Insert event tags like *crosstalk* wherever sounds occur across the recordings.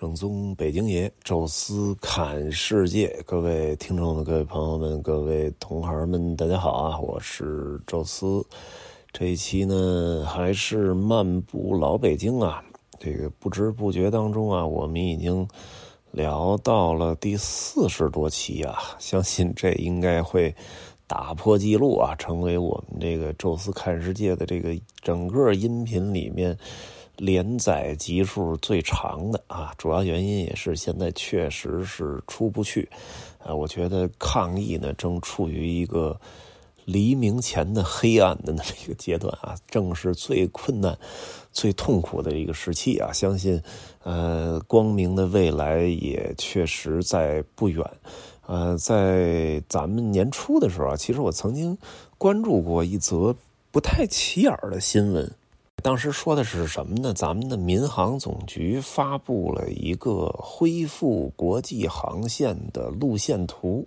正宗北京爷，宙斯侃世界，各位听众们、各位朋友们、各位同行们，大家好啊！我是宙斯。这一期呢，还是漫步老北京啊。这个不知不觉当中啊，我们已经聊到了第四十多期啊。相信这应该会打破记录啊，成为我们这个宙斯看世界的这个整个音频里面。连载集数最长的啊，主要原因也是现在确实是出不去，啊，我觉得抗疫呢正处于一个黎明前的黑暗的那么一个阶段啊，正是最困难、最痛苦的一个时期啊，相信呃光明的未来也确实在不远，呃，在咱们年初的时候啊，其实我曾经关注过一则不太起眼的新闻。当时说的是什么呢？咱们的民航总局发布了一个恢复国际航线的路线图，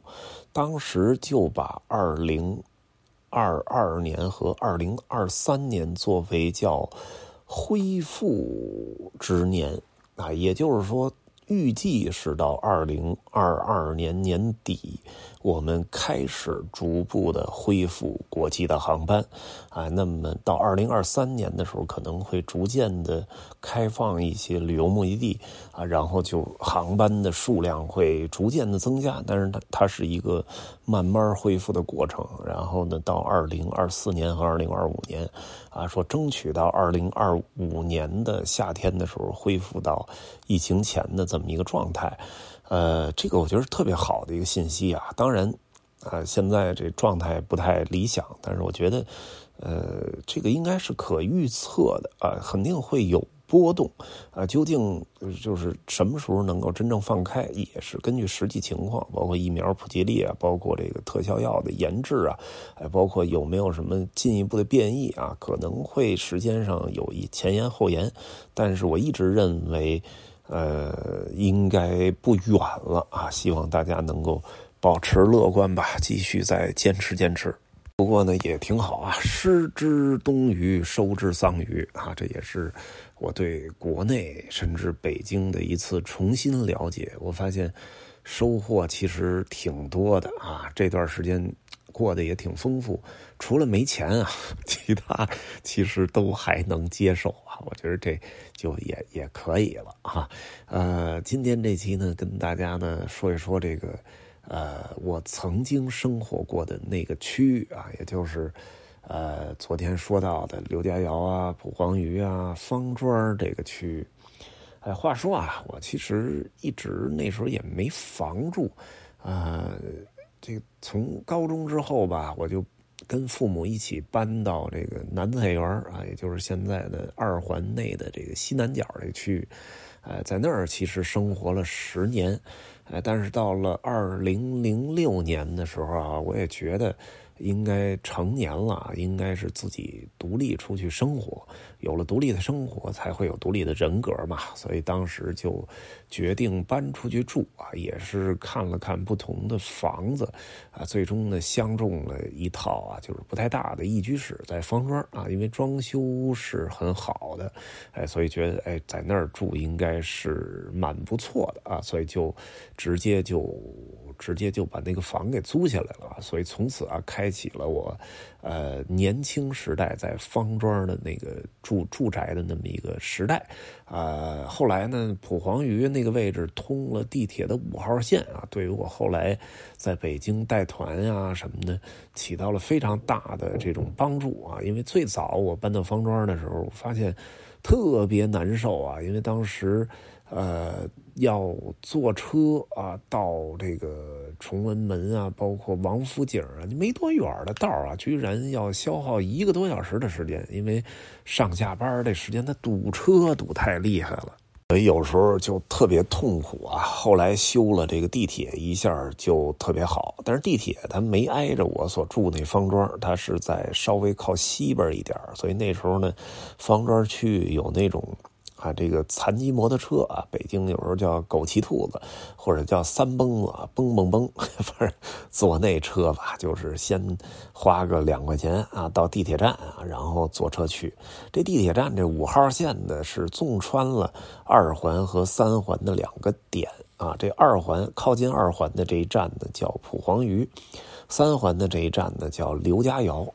当时就把二零二二年和二零二三年作为叫恢复之年啊，也就是说，预计是到二零二二年年底。我们开始逐步的恢复国际的航班，啊，那么到二零二三年的时候，可能会逐渐的开放一些旅游目的地，啊，然后就航班的数量会逐渐的增加，但是它它是一个慢慢恢复的过程。然后呢，到二零二四年和二零二五年，啊，说争取到二零二五年的夏天的时候恢复到疫情前的这么一个状态。呃，这个我觉得是特别好的一个信息啊。当然，啊，现在这状态不太理想，但是我觉得，呃，这个应该是可预测的啊，肯定会有波动啊。究竟就是什么时候能够真正放开，也是根据实际情况，包括疫苗普及率啊，包括这个特效药的研制啊，哎，包括有没有什么进一步的变异啊，可能会时间上有一前言后言。但是我一直认为。呃，应该不远了啊！希望大家能够保持乐观吧，继续再坚持坚持。不过呢，也挺好啊，失之东隅，收之桑榆啊！这也是我对国内甚至北京的一次重新了解。我发现收获其实挺多的啊！这段时间过得也挺丰富，除了没钱啊，其他其实都还能接受啊！我觉得这。就也也可以了哈，呃，今天这期呢，跟大家呢说一说这个，呃，我曾经生活过的那个区域啊，也就是，呃，昨天说到的刘家窑啊、蒲黄榆啊、方庄这个区域。哎，话说啊，我其实一直那时候也没房住，呃，这个从高中之后吧，我就。跟父母一起搬到这个南菜园啊，也就是现在的二环内的这个西南角这个区域，呃，在那儿其实生活了十年，呃，但是到了二零零六年的时候啊，我也觉得。应该成年了，应该是自己独立出去生活，有了独立的生活，才会有独立的人格嘛。所以当时就决定搬出去住啊，也是看了看不同的房子啊，最终呢相中了一套啊，就是不太大的一居室在方庄啊，因为装修是很好的，哎，所以觉得哎在那儿住应该是蛮不错的啊，所以就直接就。直接就把那个房给租下来了，所以从此啊，开起了我，呃，年轻时代在方庄的那个住住宅的那么一个时代，啊，后来呢，蒲黄榆那个位置通了地铁的五号线啊，对于我后来在北京带团呀什么的，起到了非常大的这种帮助啊，因为最早我搬到方庄的时候，我发现特别难受啊，因为当时。呃，要坐车啊，到这个崇文门啊，包括王府井啊，没多远的道啊，居然要消耗一个多小时的时间，因为上下班这时间它堵车堵太厉害了，所以有时候就特别痛苦啊。后来修了这个地铁，一下就特别好，但是地铁它没挨着我所住那方庄，它是在稍微靠西边一点，所以那时候呢，方庄区有那种。啊，这个残疾摩托车啊，北京有时候叫枸杞兔子，或者叫三蹦子，蹦蹦蹦，*laughs* 反正坐那车吧，就是先花个两块钱啊，到地铁站啊，然后坐车去。这地铁站这五号线的是纵穿了二环和三环的两个点啊，这二环靠近二环的这一站呢叫蒲黄榆，三环的这一站呢叫刘家窑。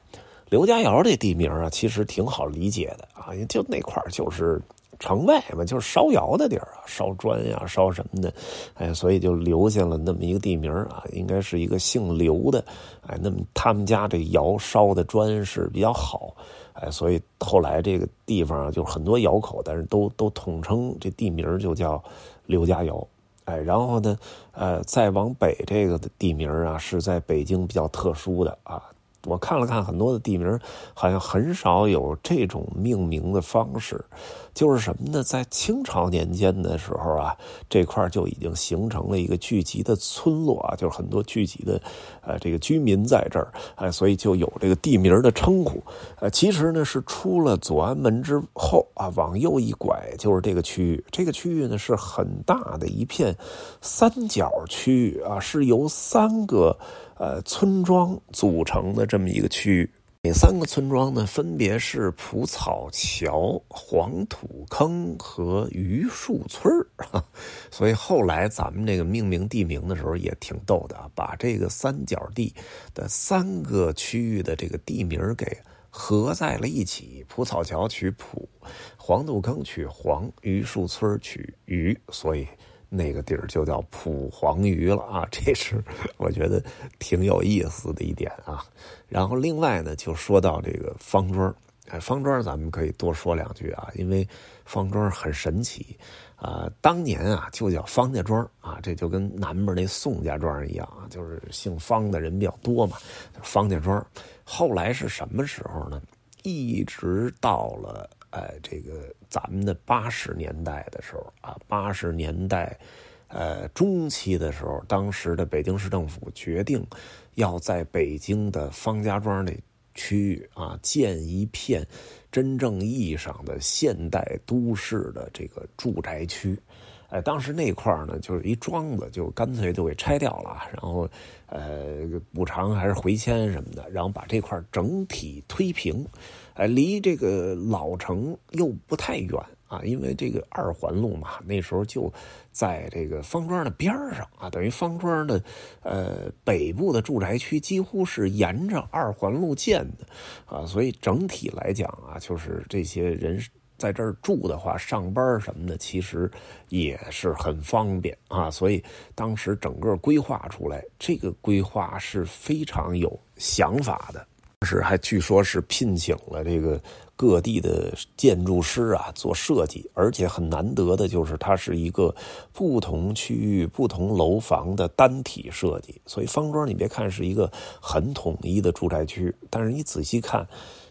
刘家窑这地名啊，其实挺好理解的啊，就那块就是。城外嘛，就是烧窑的地儿啊，烧砖呀，烧什么的，哎，所以就留下了那么一个地名啊，应该是一个姓刘的，哎，那么他们家这窑烧的砖是比较好，哎，所以后来这个地方啊，就很多窑口，但是都都统称这地名就叫刘家窑，哎，然后呢，呃，再往北这个的地名啊，是在北京比较特殊的啊。我看了看很多的地名，好像很少有这种命名的方式。就是什么呢？在清朝年间的时候啊，这块就已经形成了一个聚集的村落啊，就是很多聚集的，呃，这个居民在这儿，哎，所以就有这个地名的称呼。呃，其实呢是出了左安门之后啊，往右一拐就是这个区域。这个区域呢是很大的一片三角区域啊，是由三个。呃，村庄组成的这么一个区域，哪三个村庄呢？分别是蒲草桥、黄土坑和榆树村所以后来咱们这个命名地名的时候也挺逗的，把这个三角地的三个区域的这个地名给合在了一起。蒲草桥取蒲，黄土坑取黄，榆树村取榆，所以。那个地儿就叫蒲黄榆了啊，这是我觉得挺有意思的一点啊。然后另外呢，就说到这个方庄，哎，方庄咱们可以多说两句啊，因为方庄很神奇啊。当年啊就叫方家庄啊，这就跟南边那宋家庄一样啊，就是姓方的人比较多嘛，方家庄。后来是什么时候呢？一直到了。哎，这个咱们的八十年代的时候啊，八十年代，呃中期的时候，当时的北京市政府决定要在北京的方家庄那区域啊建一片真正意义上的现代都市的这个住宅区。哎，当时那块呢，就是一庄子，就干脆就给拆掉了，然后呃补偿还是回迁什么的，然后把这块整体推平。哎，离这个老城又不太远啊，因为这个二环路嘛，那时候就在这个方庄的边上啊，等于方庄的呃北部的住宅区几乎是沿着二环路建的啊，所以整体来讲啊，就是这些人在这儿住的话，上班什么的，其实也是很方便啊，所以当时整个规划出来，这个规划是非常有想法的。是还据说是聘请了这个各地的建筑师啊做设计，而且很难得的就是它是一个不同区域、不同楼房的单体设计。所以方庄你别看是一个很统一的住宅区，但是你仔细看。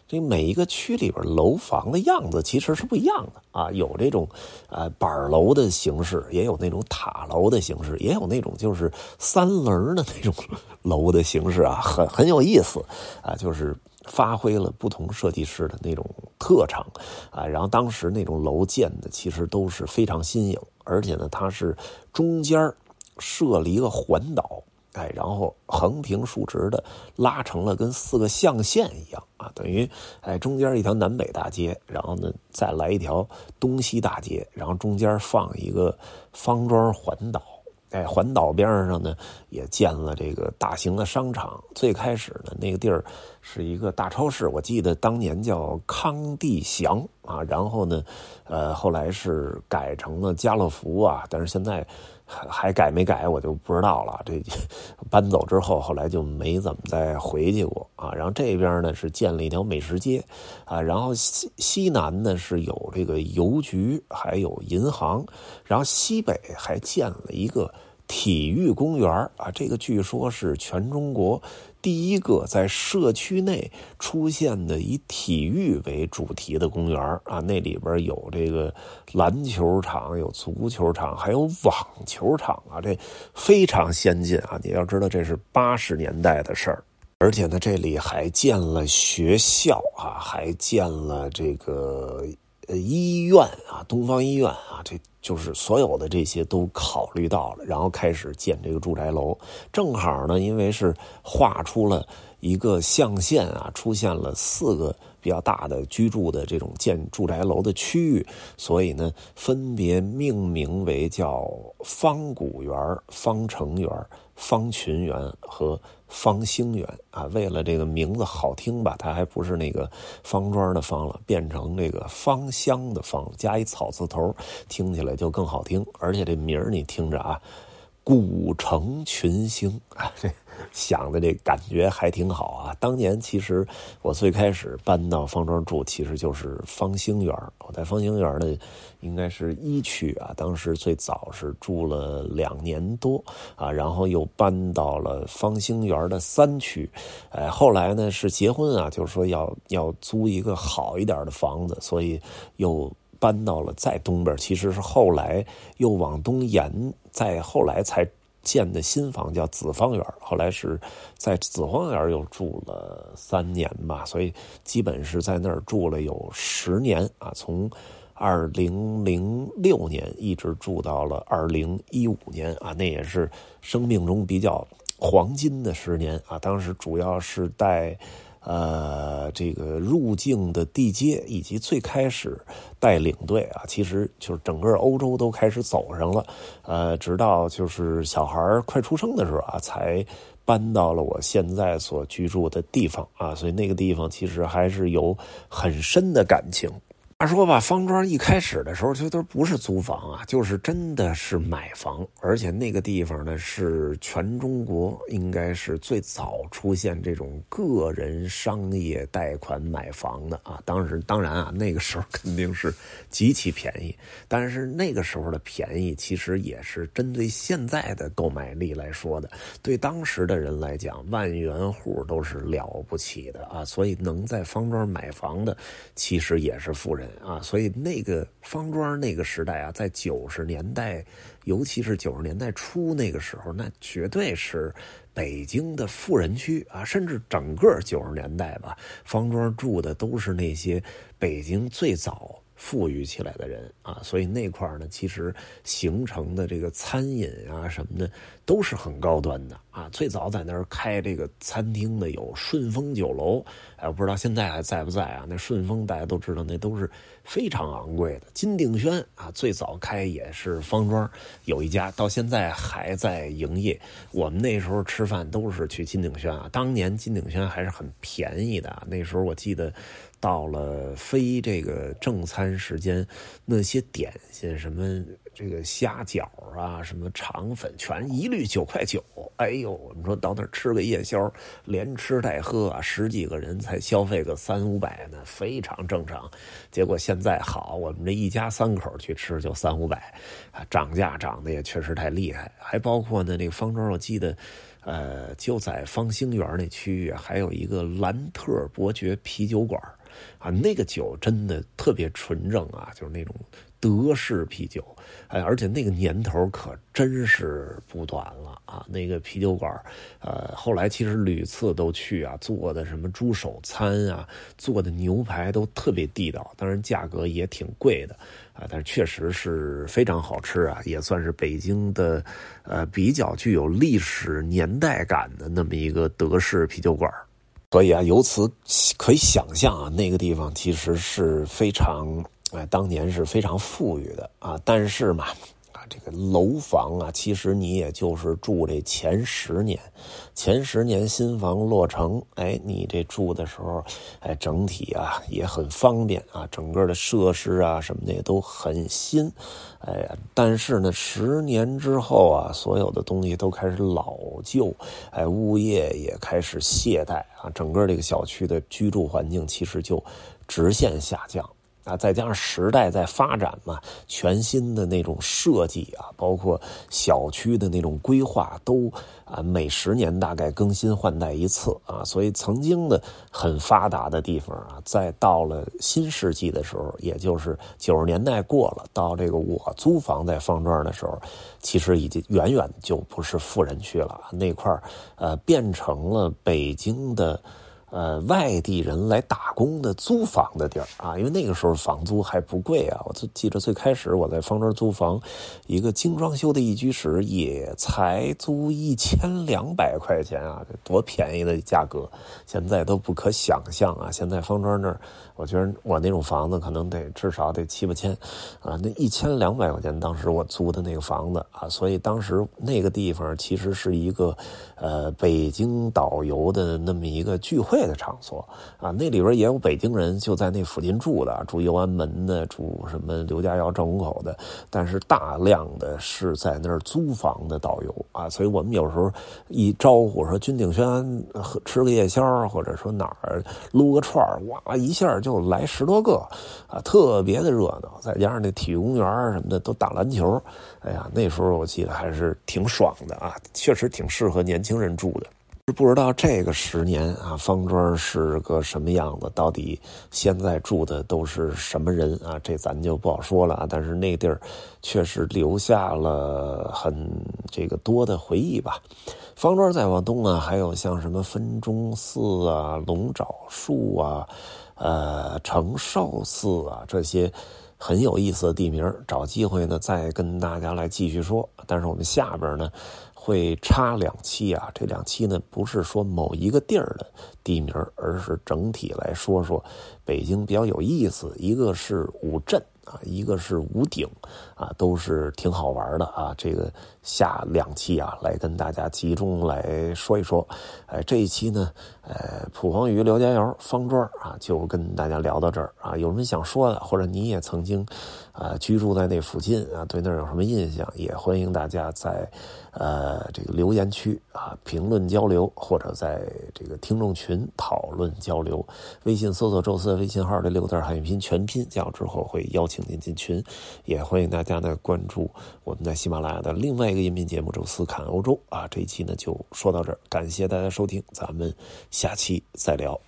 这每一个区里边楼房的样子其实是不一样的啊，有这种呃板楼的形式，也有那种塔楼的形式，也有那种就是三棱的那种 *laughs* 楼的形式啊，很很有意思啊，就是发挥了不同设计师的那种特长啊。然后当时那种楼建的其实都是非常新颖，而且呢，它是中间设了一个环岛。哎，然后横平竖直的拉成了跟四个象限一样等于哎中间一条南北大街，然后呢再来一条东西大街，然后中间放一个方庄环岛。哎，环岛边上呢也建了这个大型的商场。最开始呢那个地儿是一个大超市，我记得当年叫康地祥啊，然后呢呃后来是改成了家乐福啊，但是现在。还改没改，我就不知道了。这搬走之后，后来就没怎么再回去过啊。然后这边呢是建了一条美食街啊，然后西西南呢是有这个邮局，还有银行，然后西北还建了一个体育公园啊。这个据说是全中国。第一个在社区内出现的以体育为主题的公园啊，那里边有这个篮球场、有足球场，还有网球场啊，这非常先进啊！你要知道，这是八十年代的事儿，而且呢，这里还建了学校啊，还建了这个呃医院啊，东方医院啊，这就是所有的这些都考虑到了，然后开始建这个住宅楼。正好呢，因为是画出了一个象限啊，出现了四个比较大的居住的这种建住宅楼的区域，所以呢，分别命名为叫方古园、方城园、方群园和。方兴园啊，为了这个名字好听吧，它还不是那个方庄的方了，变成这个芳香的芳，加一草字头，听起来就更好听。而且这名儿你听着啊，古城群星啊，这。想的这感觉还挺好啊！当年其实我最开始搬到方庄住，其实就是方兴园。我在方兴园呢，应该是一区啊。当时最早是住了两年多啊，然后又搬到了方兴园的三区。哎，后来呢是结婚啊，就是说要要租一个好一点的房子，所以又搬到了在东边。其实是后来又往东延，再后来才。建的新房叫紫芳园，后来是在紫芳园又住了三年吧，所以基本是在那儿住了有十年啊，从二零零六年一直住到了二零一五年啊，那也是生命中比较黄金的十年啊，当时主要是带。呃，这个入境的地接以及最开始带领队啊，其实就是整个欧洲都开始走上了。呃，直到就是小孩快出生的时候啊，才搬到了我现在所居住的地方啊，所以那个地方其实还是有很深的感情。话说吧，方庄一开始的时候，这都不是租房啊，就是真的是买房，而且那个地方呢是全中国应该是最早出现这种个人商业贷款买房的啊。当时当然啊，那个时候肯定是极其便宜，但是那个时候的便宜其实也是针对现在的购买力来说的，对当时的人来讲，万元户都是了不起的啊。所以能在方庄买房的，其实也是富人。啊，所以那个方庄那个时代啊，在九十年代，尤其是九十年代初那个时候，那绝对是北京的富人区啊，甚至整个九十年代吧，方庄住的都是那些北京最早。富裕起来的人啊，所以那块呢，其实形成的这个餐饮啊什么的都是很高端的啊。最早在那儿开这个餐厅的有顺丰酒楼，哎，我不知道现在还在不在啊？那顺丰大家都知道，那都是非常昂贵的。金鼎轩啊，最早开也是方庄有一家，到现在还在营业。我们那时候吃饭都是去金鼎轩啊，当年金鼎轩还是很便宜的。那时候我记得。到了非这个正餐时间，那些点心什么这个虾饺啊，什么肠粉，全一律九块九。哎呦，我们说到那儿吃个夜宵，连吃带喝啊，十几个人才消费个三五百呢，非常正常。结果现在好，我们这一家三口去吃就三五百，啊，涨价涨的也确实太厉害。还包括呢，那个方庄，我记得。呃，就在方兴园那区域，还有一个兰特伯爵啤酒馆啊，那个酒真的特别纯正啊，就是那种德式啤酒，哎，而且那个年头可真是不短了啊。那个啤酒馆呃，后来其实屡次都去啊，做的什么猪手餐啊，做的牛排都特别地道，当然价格也挺贵的。啊，但是确实是非常好吃啊，也算是北京的，呃，比较具有历史年代感的那么一个德式啤酒馆所以啊，由此可以想象啊，那个地方其实是非常，哎，当年是非常富裕的啊。但是嘛。这个楼房啊，其实你也就是住这前十年，前十年新房落成，哎，你这住的时候，哎，整体啊也很方便啊，整个的设施啊什么的也都很新，哎呀，但是呢，十年之后啊，所有的东西都开始老旧，哎，物业也开始懈怠啊，整个这个小区的居住环境其实就直线下降。啊，再加上时代在发展嘛，全新的那种设计啊，包括小区的那种规划，都啊每十年大概更新换代一次啊，所以曾经的很发达的地方啊，在到了新世纪的时候，也就是九十年代过了，到这个我租房在方庄的时候，其实已经远远就不是富人区了，那块呃变成了北京的。呃外地人来打工的租房的地儿啊，因为那个时候房租还不贵啊。我就记得最开始我在方庄租房，一个精装修的一居室也才租一千两百块钱啊，多便宜的价格，现在都不可想象啊。现在方庄那儿，我觉得我那种房子可能得至少得七八千啊，那一千两百块钱当时我租的那个房子啊，所以当时那个地方其实是一个呃北京导游的那么一个聚会的。场所啊，那里边也有北京人就在那附近住的，住右安门的，住什么刘家窑赵公口的，但是大量的是在那儿租房的导游啊，所以我们有时候一招呼说君鼎轩吃个夜宵，或者说哪儿撸个串哇，一下就来十多个啊，特别的热闹，再加上那体育公园什么的都打篮球，哎呀，那时候我记得还是挺爽的啊，确实挺适合年轻人住的。不知道这个十年啊，方庄是个什么样子？到底现在住的都是什么人啊？这咱就不好说了啊。但是那地儿确实留下了很这个多的回忆吧。方庄再往东啊，还有像什么分钟寺啊、龙爪树啊、呃承寿寺啊这些很有意思的地名。找机会呢，再跟大家来继续说。但是我们下边呢。会插两期啊，这两期呢不是说某一个地儿的地名，而是整体来说说北京比较有意思。一个是五镇啊，一个是五鼎啊，都是挺好玩的啊。这个下两期啊，来跟大家集中来说一说。哎，这一期呢，呃，蒲黄榆、刘家窑、方庄啊，就跟大家聊到这儿啊。有什么想说的，或者你也曾经啊居住在那附近啊，对那儿有什么印象，也欢迎大家在呃。这个留言区啊，评论交流，或者在这个听众群讨论交流。微信搜索“宙斯”微信号，这六字汉语拼音全拼加之后会邀请您进群。也欢迎大家大家的关注我们在喜马拉雅的另外一个音频节目《周四看欧洲》啊。这一期呢就说到这儿，感谢大家收听，咱们下期再聊。